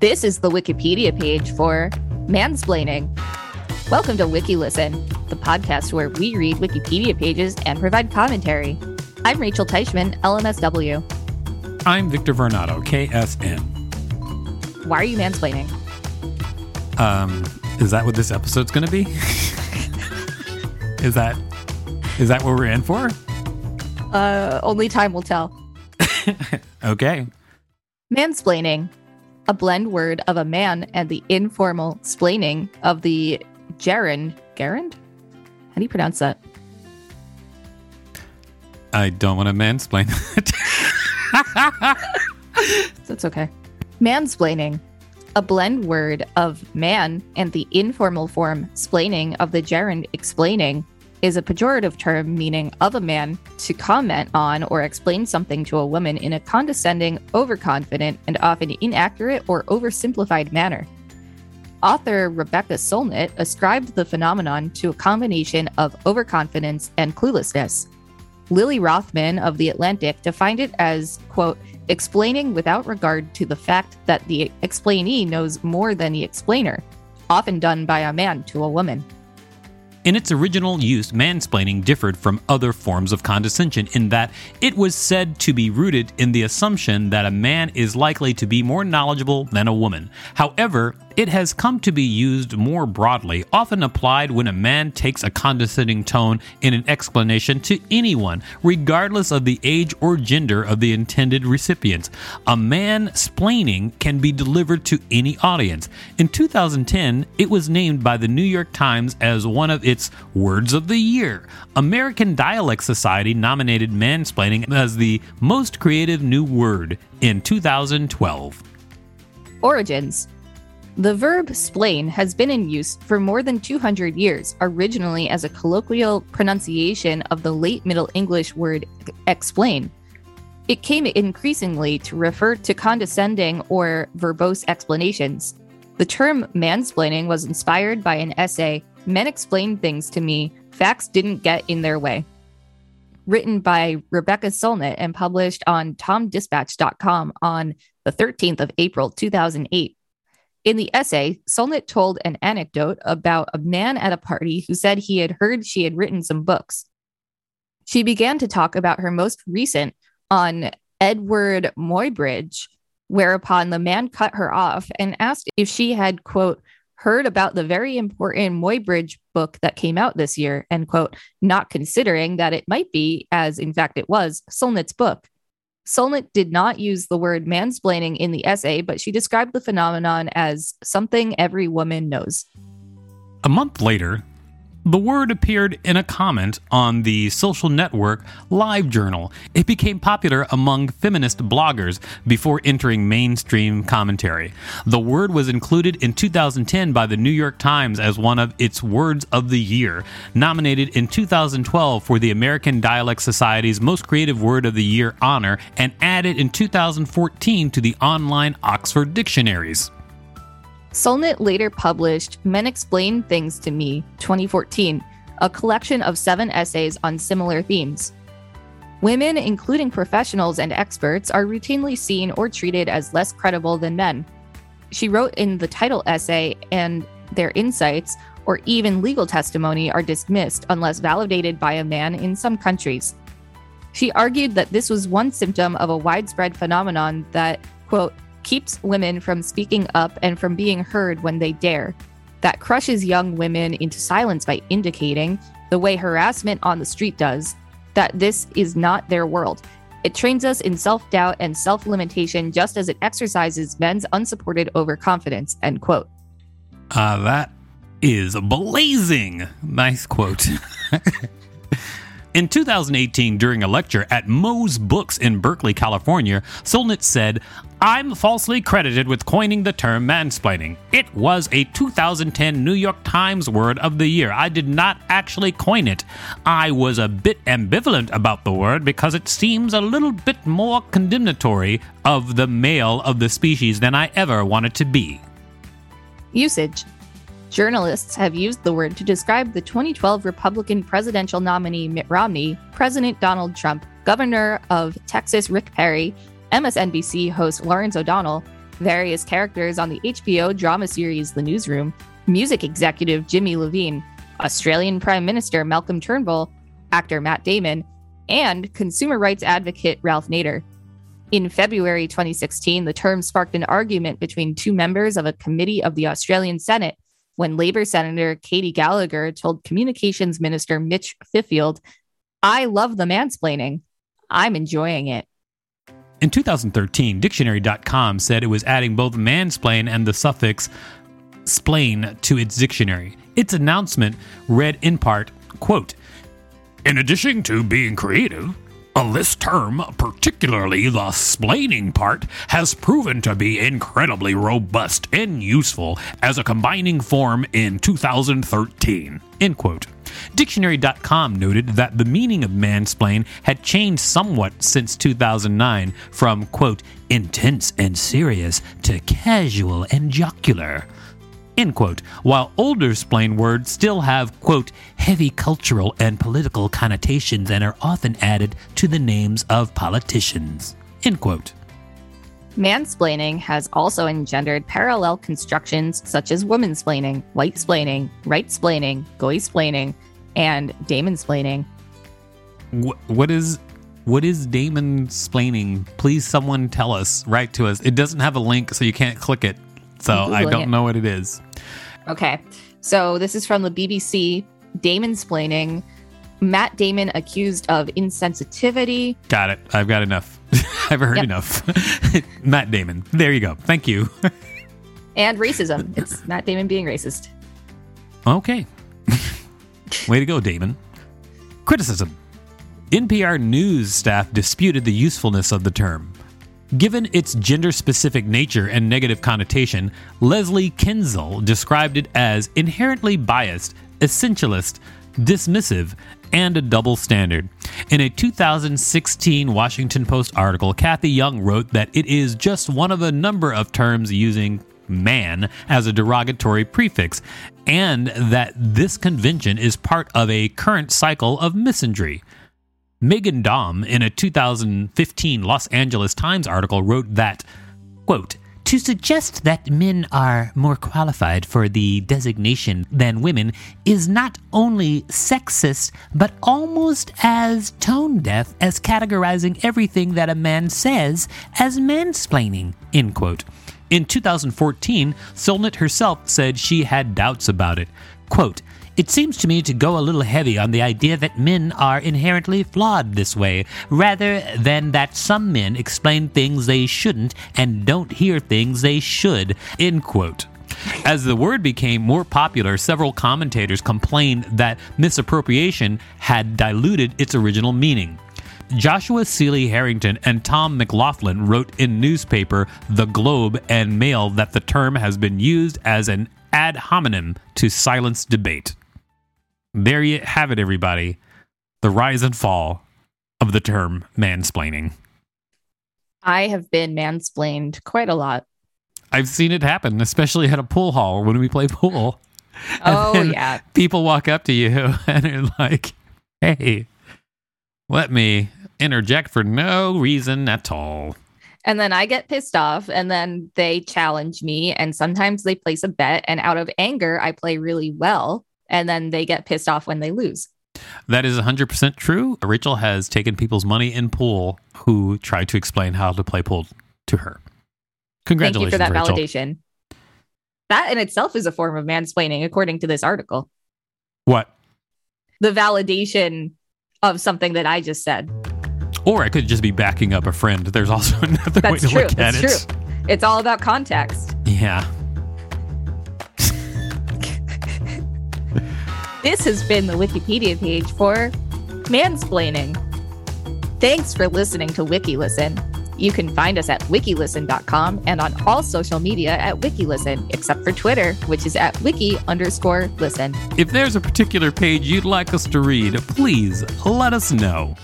This is the Wikipedia page for mansplaining. Welcome to WikiListen, the podcast where we read Wikipedia pages and provide commentary. I'm Rachel Teichman, LMSW. I'm Victor Varnado, KSN. Why are you mansplaining? Um, is that what this episode's going to be? is that is that what we're in for? Uh, only time will tell. Okay. Mansplaining, a blend word of a man and the informal splaining of the gerund. Gerund? How do you pronounce that? I don't want to mansplain it. That's okay. Mansplaining, a blend word of man and the informal form splaining of the gerund explaining, is a pejorative term meaning of a man to comment on or explain something to a woman in a condescending, overconfident, and often inaccurate or oversimplified manner. Author Rebecca Solnit ascribed the phenomenon to a combination of overconfidence and cluelessness. Lily Rothman of The Atlantic defined it as, quote, explaining without regard to the fact that the explainee knows more than the explainer, often done by a man to a woman. In its original use, mansplaining differed from other forms of condescension in that it was said to be rooted in the assumption that a man is likely to be more knowledgeable than a woman. However, it has come to be used more broadly, often applied when a man takes a condescending tone in an explanation to anyone, regardless of the age or gender of the intended recipients. A man splaining can be delivered to any audience. In 2010, it was named by the New York Times as one of its Words of the Year. American Dialect Society nominated mansplaining as the most creative new word in 2012. Origins The verb splain has been in use for more than 200 years, originally as a colloquial pronunciation of the late Middle English word explain. It came increasingly to refer to condescending or verbose explanations. The term mansplaining was inspired by an essay, Men Explain Things to Me, Facts Didn't Get in Their Way, written by Rebecca Solnit and published on TomDispatch.com on the 13th of April 2008. In the essay, Solnit told an anecdote about a man at a party who said he had heard she had written some books. She began to talk about her most recent on Eadweard Muybridge, whereupon the man cut her off and asked if she had, quote, heard about the very important Muybridge book that came out this year, end quote, not considering that it might be, as in fact it was, Solnit's book. Solnit did not use the word mansplaining in the essay, but she described the phenomenon as something every woman knows. A month later, the word appeared in a comment on the social network LiveJournal. It became popular among feminist bloggers before entering mainstream commentary. The word was included in 2010 by the New York Times as one of its words of the year, nominated in 2012 for the American Dialect Society's Most Creative Word of the Year honor, and added in 2014 to the online Oxford dictionaries. Solnit later published Men Explain Things to Me 2014, a collection of seven essays on similar themes. Women, including professionals and experts, are routinely seen or treated as less credible than men. She wrote in the title essay, and their insights or even legal testimony are dismissed unless validated by a man in some countries. She argued that this was one symptom of a widespread phenomenon that, quote, keeps women from speaking up and from being heard when they dare, that crushes young women into silence by indicating, the way harassment on the street does, that this is not their world. It trains us in self doubt and self limitation just as it exercises men's unsupported overconfidence. End quote. Uh, that is blazing. Nice quote. In 2018, during a lecture at Moe's Books in Berkeley, California, Solnit said, I'm falsely credited with coining the term mansplaining. It was a 2010 New York Times word of the year. I did not actually coin it. I was a bit ambivalent about the word because it seems a little bit more condemnatory of the male of the species than I ever wanted to be. Usage Journalists have used the word to describe the 2012 Republican presidential nominee Mitt Romney, President Donald Trump, Governor of Texas Rick Perry, MSNBC host Lawrence O'Donnell, various characters on the HBO drama series The Newsroom, music executive Jimmy Iovine, Australian Prime Minister Malcolm Turnbull, actor Matt Damon, and consumer rights advocate Ralph Nader. In February 2016, the term sparked an argument between two members of a committee of the Australian Senate when Labor Senator Katy Gallagher told Communications Minister Mitch Fifield, I love the mansplaining. I'm enjoying it. In 2013, Dictionary.com said it was adding both mansplain and the suffix splain to its dictionary. Its announcement read in part, quote, In addition to being creative, this term, particularly the splaining part, has proven to be incredibly robust and useful as a combining form in 2013. End quote. Dictionary.com noted that the meaning of mansplain had changed somewhat since 2009 from, quote, intense and serious to casual and jocular. End quote. While older splain words still have, quote, heavy cultural and political connotations and are often added to the names of politicians. End quote. Mansplaining has also engendered parallel constructions such as womansplaining, white-splaining, right-splaining, goy-splaining, and damon-splaining. What, what is what is Damon splaining? Please, someone tell us. Write to us. It doesn't have a link, so you can't click it. So I don't it. know what it is. Okay. So this is from the BBC. Damon splaining. Matt Damon accused of insensitivity. Got it. I've got enough. I've heard yep. enough. Matt Damon. There you go. Thank you. and racism. It's Matt Damon being racist. Okay. Way to go, Damon. Criticism. NPR News staff disputed the usefulness of the term. Given its gender specific nature and negative connotation, Lesley Kinzel described it as inherently biased, essentialist, dismissive, and a double standard. In a 2016 Washington Post article, Cathy Young wrote that it is just one of a number of terms using man as a derogatory prefix, and that this convention is part of a current cycle of misandry. Meghan Daum, in a 2015 Los Angeles Times article, wrote that, quote, to suggest that men are more qualified for the designation than women is not only sexist, but almost as tone deaf as categorizing everything that a man says as mansplaining. End quote. In 2014, Solnit herself said she had doubts about it. Quote, it seems to me to go a little heavy on the idea that men are inherently flawed this way, rather than that some men explain things they shouldn't and don't hear things they should. End quote. As the word became more popular, several commentators complained that misappropriation had diluted its original meaning. Joshua Sealy-Harrington and Tom McLaughlin wrote in newspaper The Globe and Mail that the term has been used as an ad hominem to silence debate. There you have it, everybody. The rise and fall of the term mansplaining. I have been mansplained quite a lot. I've seen it happen, especially at a pool hall when we play pool. Oh, yeah. People walk up to you and are like, hey, let me interject for no reason at all. And then I get pissed off, and then they challenge me. And sometimes they place a bet. And out of anger, I play really well and then they get pissed off when they lose. That is 100% true. Rachel has taken people's money in pool who tried to explain how to play pool to her. Congratulations, Thank you for that Rachel. validation. That in itself is a form of mansplaining, according to this article. What? The validation of something that I just said. Or I could just be backing up a friend. There's also another That's way to true. look at That's it. True. It's all about context. Yeah. This has been the Wikipedia page for mansplaining. Thanks for listening to WikiListen. You can find us at wikilisten.com and on all social media at wikilisten, except for Twitter, which is at wiki underscore listen. If there's a particular page you'd like us to read, please let us know.